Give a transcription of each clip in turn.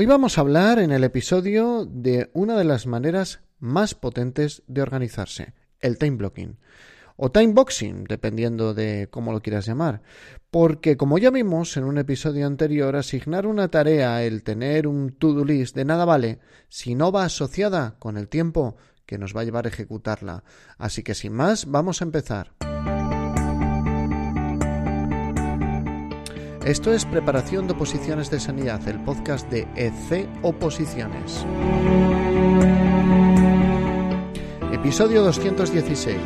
Hoy vamos a hablar en el episodio de una de las maneras más potentes de organizarse, el time blocking o time boxing, dependiendo de cómo lo quieras llamar. Porque, como ya vimos en un episodio anterior, asignar una tarea, el tener un to-do list, de nada vale si no va asociada con el tiempo que nos va a llevar a ejecutarla. Así que, sin más, vamos a empezar. Esto es Preparación de Oposiciones de Sanidad, el podcast de EC Oposiciones. Episodio 216.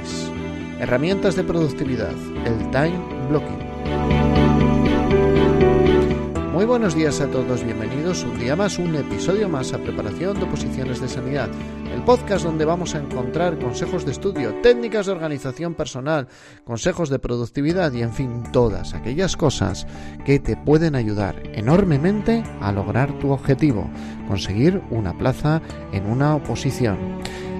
Herramientas de productividad, el time blocking. Muy buenos días a todos, bienvenidos un día más, un episodio más a Preparación de Oposiciones de Sanidad, el podcast donde vamos a encontrar consejos de estudio, técnicas de organización personal, consejos de productividad y en fin, todas aquellas cosas que te pueden ayudar enormemente a lograr tu objetivo, conseguir una plaza en una oposición.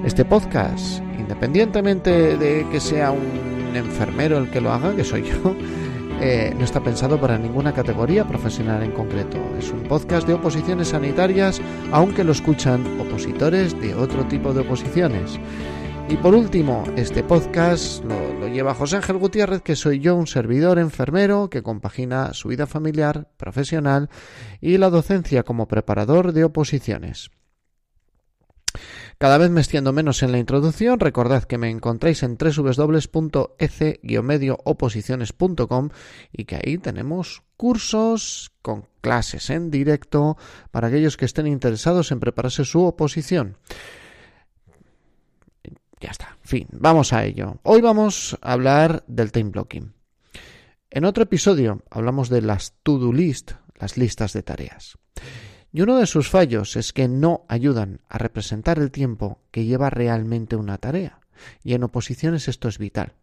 Este podcast, independientemente de que sea un enfermero el que lo haga, que soy yo, no está pensado para ninguna categoría profesional en concreto. Es un podcast de oposiciones sanitarias, aunque lo escuchan opositores de otro tipo de oposiciones. Y por último, este podcast lo, lleva José Ángel Gutiérrez, que soy yo, un servidor enfermero que compagina su vida familiar, profesional y la docencia como preparador de oposiciones. Cada vez me extiendo menos en la introducción. Recordad que me encontráis en www.ec-oposiciones.com y que ahí tenemos cursos con clases en directo para aquellos que estén interesados en prepararse su oposición. Ya está, fin, vamos a ello. Hoy vamos a hablar del time blocking. En otro episodio hablamos de las to-do list, las listas de tareas. Y uno de sus fallos es que no ayudan a representar el tiempo que lleva realmente una tarea. Y en oposiciones esto es vital.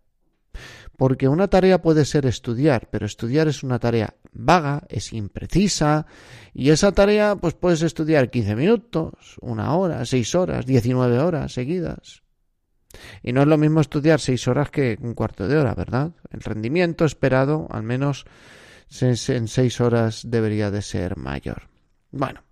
Porque una tarea puede ser estudiar, pero estudiar es una tarea vaga, es imprecisa, y esa tarea pues puedes estudiar 15 minutos, una hora, 6 horas, 19 horas seguidas. Y no es lo mismo estudiar 6 horas que un cuarto de hora, ¿verdad? El rendimiento esperado, al menos en 6 horas, debería de ser mayor. Bueno.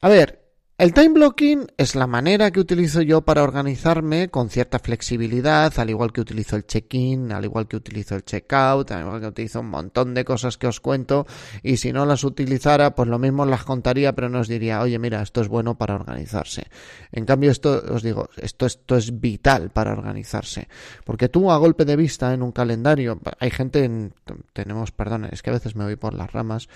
A ver, el time blocking es la manera que utilizo yo para organizarme con cierta flexibilidad, al igual que utilizo el check-in, al igual que utilizo el check-out, al igual que utilizo un montón de cosas que os cuento y si no las utilizara, pues lo mismo las contaría, pero no os diría, oye, mira, esto es bueno para organizarse. En cambio, esto os digo, esto, esto es vital para organizarse, porque tú a golpe de vista en un calendario, hay gente, en, tenemos, perdón, es que a veces me voy por las ramas,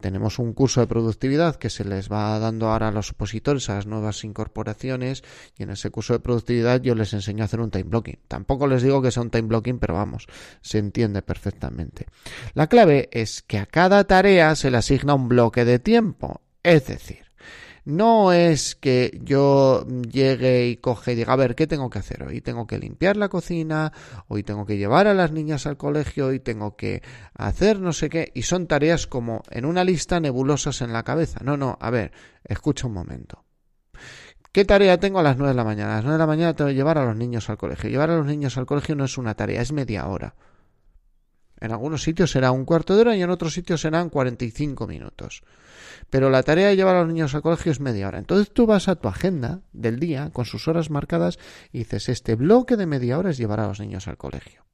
tenemos un curso de productividad que se les va dando ahora a los opositores a las nuevas incorporaciones y en ese curso de productividad yo les enseño a hacer un time blocking. Tampoco les digo que sea un time blocking, pero vamos, se entiende perfectamente. La clave es que a cada tarea se le asigna un bloque de tiempo, es decir, no es que yo llegue y coge y diga, a ver, ¿qué tengo que hacer? Hoy tengo que limpiar la cocina, hoy tengo que llevar a las niñas al colegio, hoy tengo que hacer no sé qué, y son tareas como en una lista nebulosas en la cabeza. No, no, a ver, escucha un momento. ¿Qué tarea tengo a las nueve de la mañana? A las nueve de la mañana tengo que llevar a los niños al colegio. Llevar a los niños al colegio no es una tarea, es media hora. En algunos sitios será un cuarto de hora y en otros sitios serán 45 minutos. Pero la tarea de llevar a los niños al colegio es media hora. Entonces tú vas a tu agenda del día con sus horas marcadas y dices, este bloque de media hora es llevar a los niños al colegio.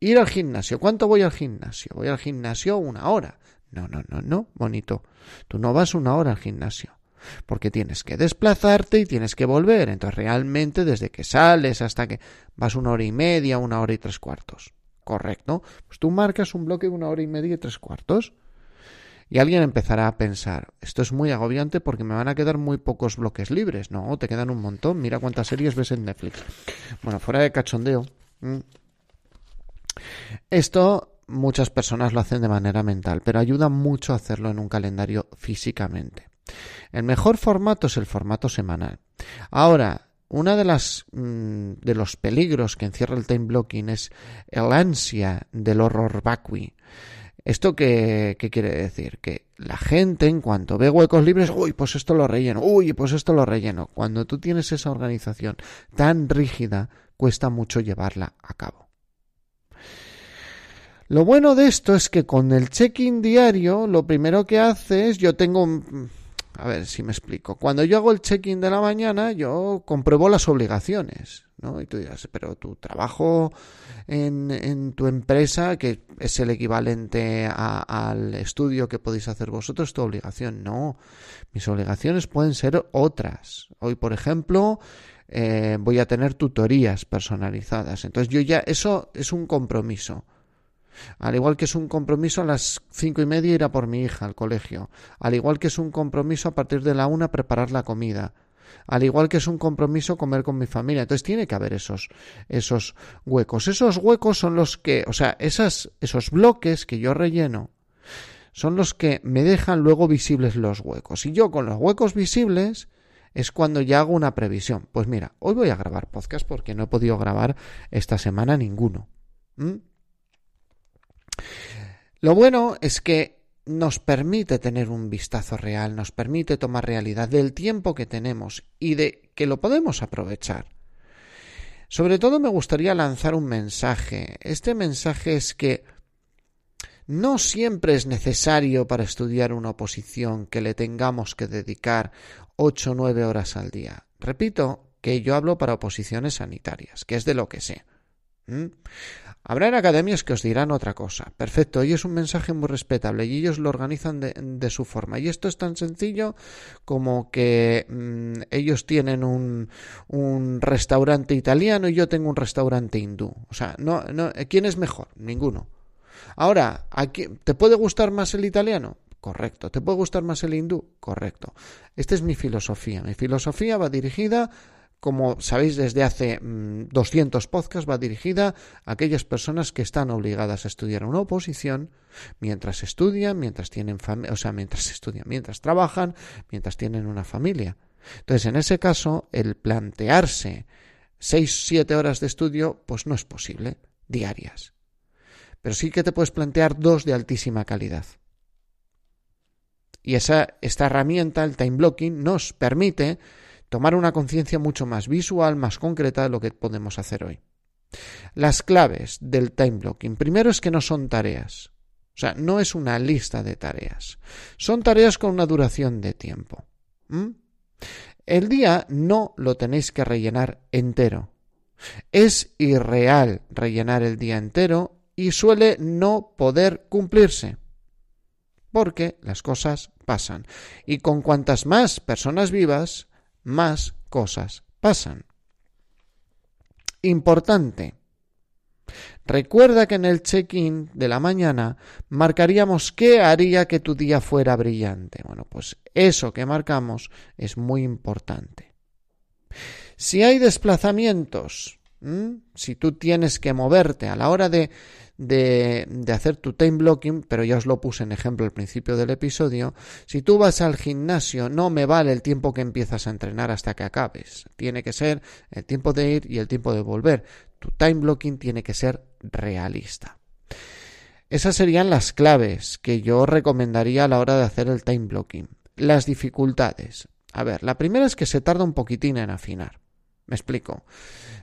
Ir al gimnasio. ¿Cuánto voy al gimnasio? Voy al gimnasio una hora. No, no, no, no, bonito. Tú no vas una hora al gimnasio porque tienes que desplazarte y tienes que volver. Entonces realmente desde que sales hasta que vas una hora y media, una hora y tres cuartos. Correcto. Pues tú marcas un bloque de una hora y media y tres cuartos. Y alguien empezará a pensar, esto es muy agobiante porque me van a quedar muy pocos bloques libres. No, te quedan un montón. Mira cuántas series ves en Netflix. Bueno, fuera de cachondeo. Esto muchas personas lo hacen de manera mental, pero ayuda mucho a hacerlo en un calendario físicamente. El mejor formato es el formato semanal. Ahora, una de las mm, de los peligros que encierra el time blocking es el ansia del horror vacui. ¿Esto qué, qué, quiere decir? Que la gente, en cuanto ve huecos libres, uy, pues esto lo relleno, uy, pues esto lo relleno. Cuando tú tienes esa organización tan rígida, cuesta mucho llevarla a cabo. Lo bueno de esto es que con el check-in diario, lo primero que hace es, yo tengo un... A ver si me explico. Cuando yo hago el check-in de la mañana, yo compruebo las obligaciones, ¿no? Y tú dirás, pero tu trabajo en, en tu empresa, que es el equivalente al estudio que podéis hacer vosotros, tu obligación. No, mis obligaciones pueden ser otras. Hoy, por ejemplo, eh, voy a tener tutorías personalizadas. Entonces yo ya, eso es un compromiso. Al igual que es un compromiso a las cinco y media ir a por mi hija al colegio. Al igual que es un compromiso a partir de la una preparar la comida. Al igual que es un compromiso comer con mi familia. Entonces tiene que haber esos, esos huecos. Esos huecos son los que, o sea, esas, esos bloques que yo relleno son los que me dejan luego visibles los huecos. Y yo con los huecos visibles es cuando ya hago una previsión. Pues mira, hoy voy a grabar podcast porque no he podido grabar esta semana ninguno. Lo bueno es que nos permite tener un vistazo real, nos permite tomar realidad del tiempo que tenemos y de que lo podemos aprovechar. Sobre todo me gustaría lanzar un mensaje. Este mensaje es que no siempre es necesario para estudiar una oposición que le tengamos que dedicar ocho o nueve horas al día. Repito que yo hablo para oposiciones sanitarias, que es de lo que sé. Habrá en academias que os dirán otra cosa. Perfecto, y es un mensaje muy respetable y ellos lo organizan de, su forma. Y esto es tan sencillo como que mm, ellos tienen un, un, restaurante italiano y yo tengo un restaurante hindú. O sea, no, no, ¿quién es mejor? Ninguno. Ahora, ¿te puede gustar más el italiano? Correcto. ¿Te puede gustar más el hindú? Correcto. Esta es mi filosofía. Mi filosofía va dirigida como sabéis desde hace 200 mm, podcasts, va dirigida a aquellas personas que están obligadas a estudiar una oposición mientras estudian, mientras tienen o sea, mientras estudian, mientras trabajan, mientras tienen una familia. Entonces, en ese caso, el plantearse 6, 7 horas de estudio, pues no es posible, diarias. Pero sí que te puedes plantear dos de altísima calidad. Y esa, esta herramienta, el time blocking, nos permite tomar una conciencia mucho más visual, más concreta de lo que podemos hacer hoy. Las claves del time blocking. Primero es que no son tareas. O sea, no es una lista de tareas. Son tareas con una duración de tiempo. El día no lo tenéis que rellenar entero. Es irreal rellenar el día entero y suele no poder cumplirse. Porque las cosas pasan. Y con cuantas más personas vivas, más cosas pasan. Importante. Recuerda que en el check-in de la mañana marcaríamos qué haría que tu día fuera brillante. Bueno, pues eso que marcamos es muy importante. Si hay desplazamientos, si tú tienes que moverte a la hora de de, de, hacer tu time blocking, pero ya os lo puse en ejemplo al principio del episodio, si tú vas al gimnasio no me vale el tiempo que empiezas a entrenar hasta que acabes. Tiene que ser el tiempo de ir y el tiempo de volver. Tu time blocking tiene que ser realista. Esas serían las claves que yo recomendaría a la hora de hacer el time blocking. Las dificultades. A ver, la primera es que se tarda un poquitín en afinar. Me explico.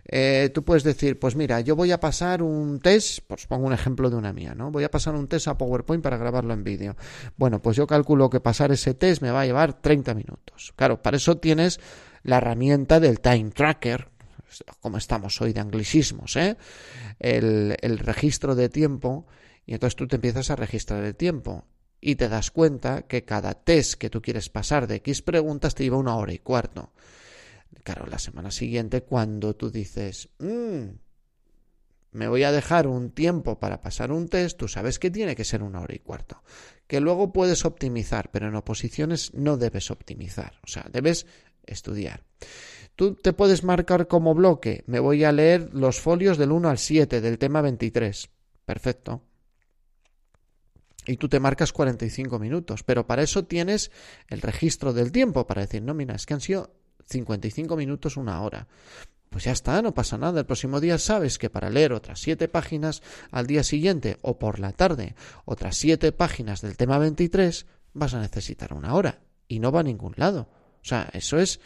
Eh, tú puedes decir, pues mira, yo voy a pasar un test, pues pongo un ejemplo de una mía, ¿no? Voy a pasar un test a PowerPoint para grabarlo en vídeo. Bueno, pues yo calculo que pasar ese test me va a llevar 30 minutos. Claro, para eso tienes la herramienta del time tracker, como estamos hoy de anglicismos, ¿eh? El, el registro de tiempo, y entonces tú te empiezas a registrar el tiempo y te das cuenta que cada test que tú quieres pasar de X preguntas te lleva una hora y cuarto. Claro, la semana siguiente cuando tú dices, mm, me voy a dejar un tiempo para pasar un test, tú sabes que tiene que ser una hora y cuarto. Que luego puedes optimizar, pero en oposiciones no debes optimizar, o sea, debes estudiar. Tú te puedes marcar como bloque, me voy a leer los folios del 1 al 7 del tema 23. Perfecto. Y tú te marcas 45 minutos, pero para eso tienes el registro del tiempo, para decir, no, mira, es que han sido 55 minutos, una hora. Pues ya está, no pasa nada. El próximo día sabes que para leer otras siete páginas al día siguiente o por la tarde, otras siete páginas del tema 23, vas a necesitar una hora y no va a ningún lado. O sea, eso es,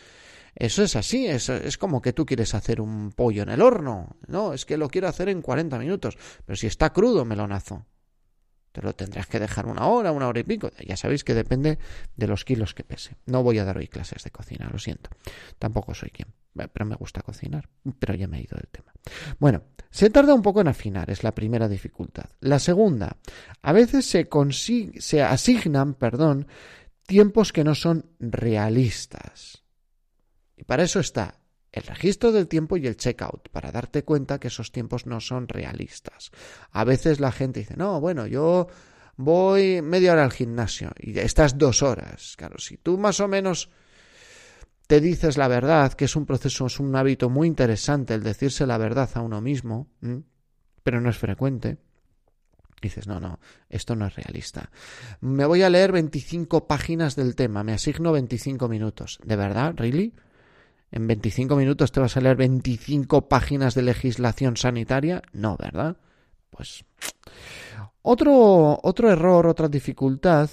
eso es así. Eso es como que tú quieres hacer un pollo en el horno. No, es que lo quiero hacer en 40 minutos. Pero si está crudo, melonazo. Te lo tendrás que dejar una hora, una hora y pico. Ya sabéis que depende de los kilos que pese. No voy a dar hoy clases de cocina, lo siento. Tampoco soy quien. Pero me gusta cocinar. Pero ya me he ido del tema. Bueno, se tarda un poco en afinar, es la primera dificultad. La segunda, a veces se, se asignan, perdón, tiempos que no son realistas. Y para eso está el registro del tiempo y el checkout, para darte cuenta que esos tiempos no son realistas. A veces la gente dice, no, bueno, yo voy media hora al gimnasio y estás dos horas. Claro, si tú más o menos te dices la verdad, que es un proceso, es un hábito muy interesante el decirse la verdad a uno mismo, pero no es frecuente. Dices, no, no, esto no es realista. Me voy a leer 25 páginas del tema, me asigno 25 minutos. ¿De verdad? ¿Really? ¿En 25 minutos te vas a leer 25 páginas de legislación sanitaria? No, ¿verdad? Pues otro, otro error, otra dificultad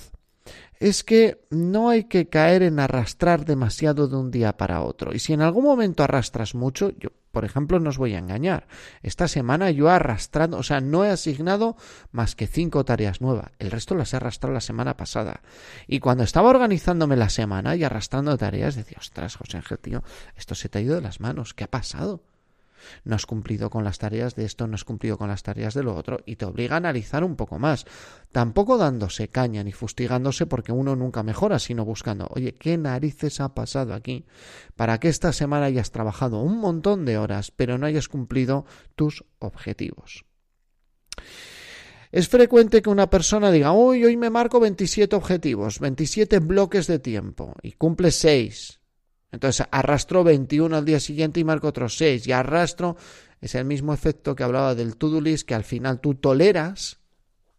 es que no hay que caer en arrastrar demasiado de un día para otro. Y si en algún momento arrastras mucho, yo, por ejemplo, no os voy a engañar. Esta semana yo he arrastrado, o sea, no he asignado más que cinco tareas nuevas. El resto las he arrastrado la semana pasada. Y cuando estaba organizándome la semana y arrastrando tareas, decía, ostras, José Ángel, tío, esto se te ha ido de las manos. ¿Qué ha pasado? No has cumplido con las tareas de esto, no has cumplido con las tareas de lo otro, y te obliga a analizar un poco más. Tampoco dándose caña ni fustigándose porque uno nunca mejora, sino buscando, oye, ¿qué narices ha pasado aquí? Para que esta semana hayas trabajado un montón de horas, pero no hayas cumplido tus objetivos. Es frecuente que una persona diga, uy, hoy me marco 27 objetivos, 27 bloques de tiempo, y cumple 6 entonces arrastro 21 al día siguiente y marco otros 6 y arrastro. Es el mismo efecto que hablaba del to-do list que al final tú toleras,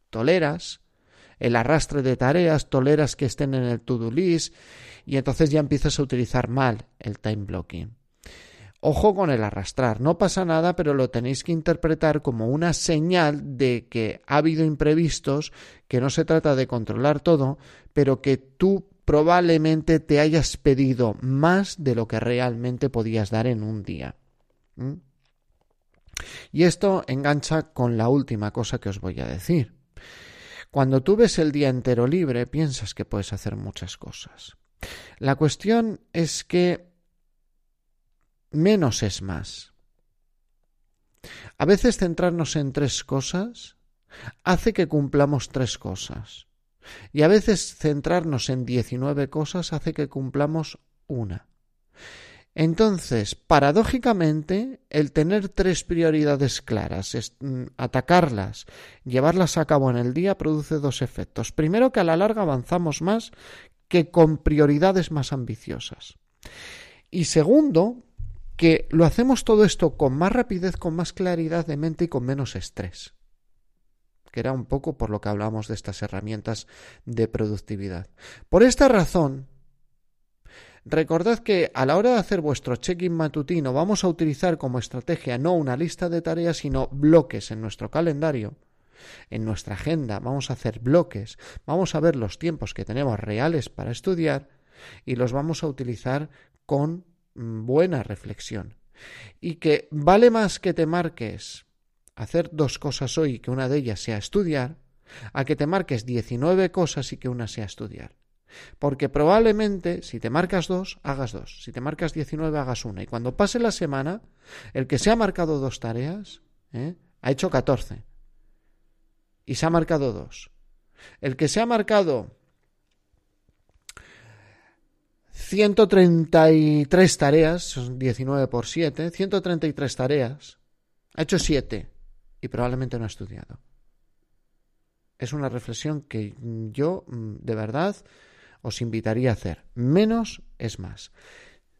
toleras el arrastre de tareas, toleras que estén en el to-do list y entonces ya empiezas a utilizar mal el time blocking. Ojo con el arrastrar, no pasa nada, pero lo tenéis que interpretar como una señal de que ha habido imprevistos, que no se trata de controlar todo, pero que tú probablemente te hayas pedido más de lo que realmente podías dar en un día. ¿Mm? Y esto engancha con la última cosa que os voy a decir. Cuando tú ves el día entero libre, piensas que puedes hacer muchas cosas. La cuestión es que menos es más. A veces centrarnos en tres cosas hace que cumplamos tres cosas. Y a veces centrarnos en 19 cosas hace que cumplamos una. Entonces, paradójicamente, el tener tres prioridades claras, mm, atacarlas, llevarlas a cabo en el día, produce dos efectos. Primero, que a la larga avanzamos más que con prioridades más ambiciosas. Y segundo, que lo hacemos todo esto con más rapidez, con más claridad de mente y con menos estrés que era un poco por lo que hablamos de estas herramientas de productividad. Por esta razón, recordad que a la hora de hacer vuestro check-in matutino vamos a utilizar como estrategia no una lista de tareas, sino bloques en nuestro calendario. En nuestra agenda vamos a hacer bloques, vamos a ver los tiempos que tenemos reales para estudiar y los vamos a utilizar con mm, buena reflexión. Y que vale más que te marques hacer dos cosas hoy y que una de ellas sea estudiar, a que te marques 19 cosas y que una sea estudiar. Porque probablemente si te marcas dos, hagas dos. Si te marcas 19, hagas una. Y cuando pase la semana, el que se ha marcado dos tareas, ¿eh? ha hecho 14. Y se ha marcado dos. El que se ha marcado 133 tareas, son 19 por 7, 133 tareas, ha hecho 7 y probablemente no ha estudiado. Es una reflexión que yo, mm, de verdad, os invitaría a hacer. Menos es más.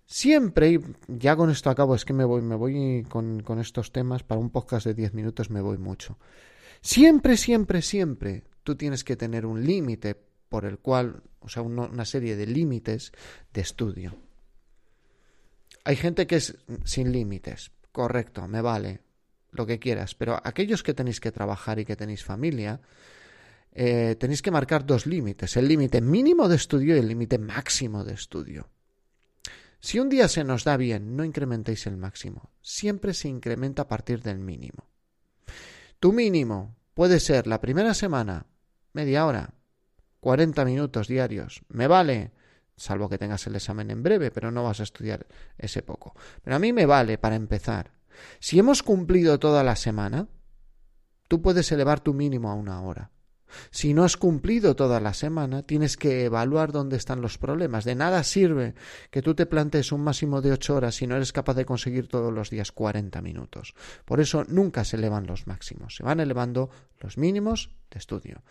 Siempre, y ya con esto acabo, es que me voy, me voy con, estos temas, para un podcast de 10 minutos me voy mucho. Siempre, siempre, siempre tú tienes que tener un límite por el cual, o sea, una serie de límites de estudio. Hay gente que es sin límites, correcto, me vale, lo que quieras, pero aquellos que tenéis que trabajar y que tenéis familia, eh, tenéis que marcar dos límites, el límite mínimo de estudio y el límite máximo de estudio. Si un día se nos da bien, no incrementéis el máximo, siempre se incrementa a partir del mínimo. Tu mínimo puede ser la primera semana media hora, 40 minutos diarios, me vale, salvo que tengas el examen en breve, pero no vas a estudiar ese poco. Pero a mí me vale para empezar. Si hemos cumplido toda la semana, tú puedes elevar tu mínimo a una hora. Si no has cumplido toda la semana, tienes que evaluar dónde están los problemas. De nada sirve que tú te plantees un máximo de ocho horas si no eres capaz de conseguir todos los días cuarenta minutos. Por eso nunca se elevan los máximos, se van elevando los mínimos de estudio.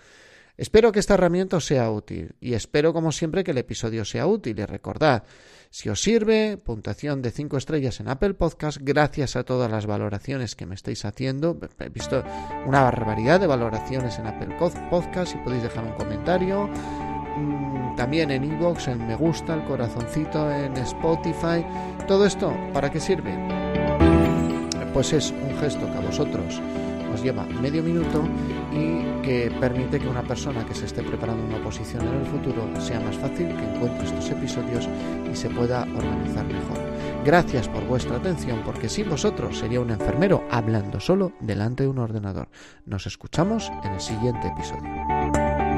Espero que esta herramienta os sea útil y espero como siempre que el episodio sea útil y recordad, si os sirve, puntuación de 5 estrellas en Apple Podcast, gracias a todas las valoraciones que me estáis haciendo. He visto una barbaridad de valoraciones en Apple Podcast y podéis dejar un comentario. Mm, también en iVoox, en me gusta, el corazoncito, en Spotify. Todo esto, ¿para qué sirve? Pues es un gesto que a vosotros os lleva medio minuto y que permite que una persona que se esté preparando una oposición en el futuro sea más fácil que encuentre estos episodios y se pueda organizar mejor. Gracias por vuestra atención porque sin vosotros sería un enfermero hablando solo delante de un ordenador. Nos escuchamos en el siguiente episodio.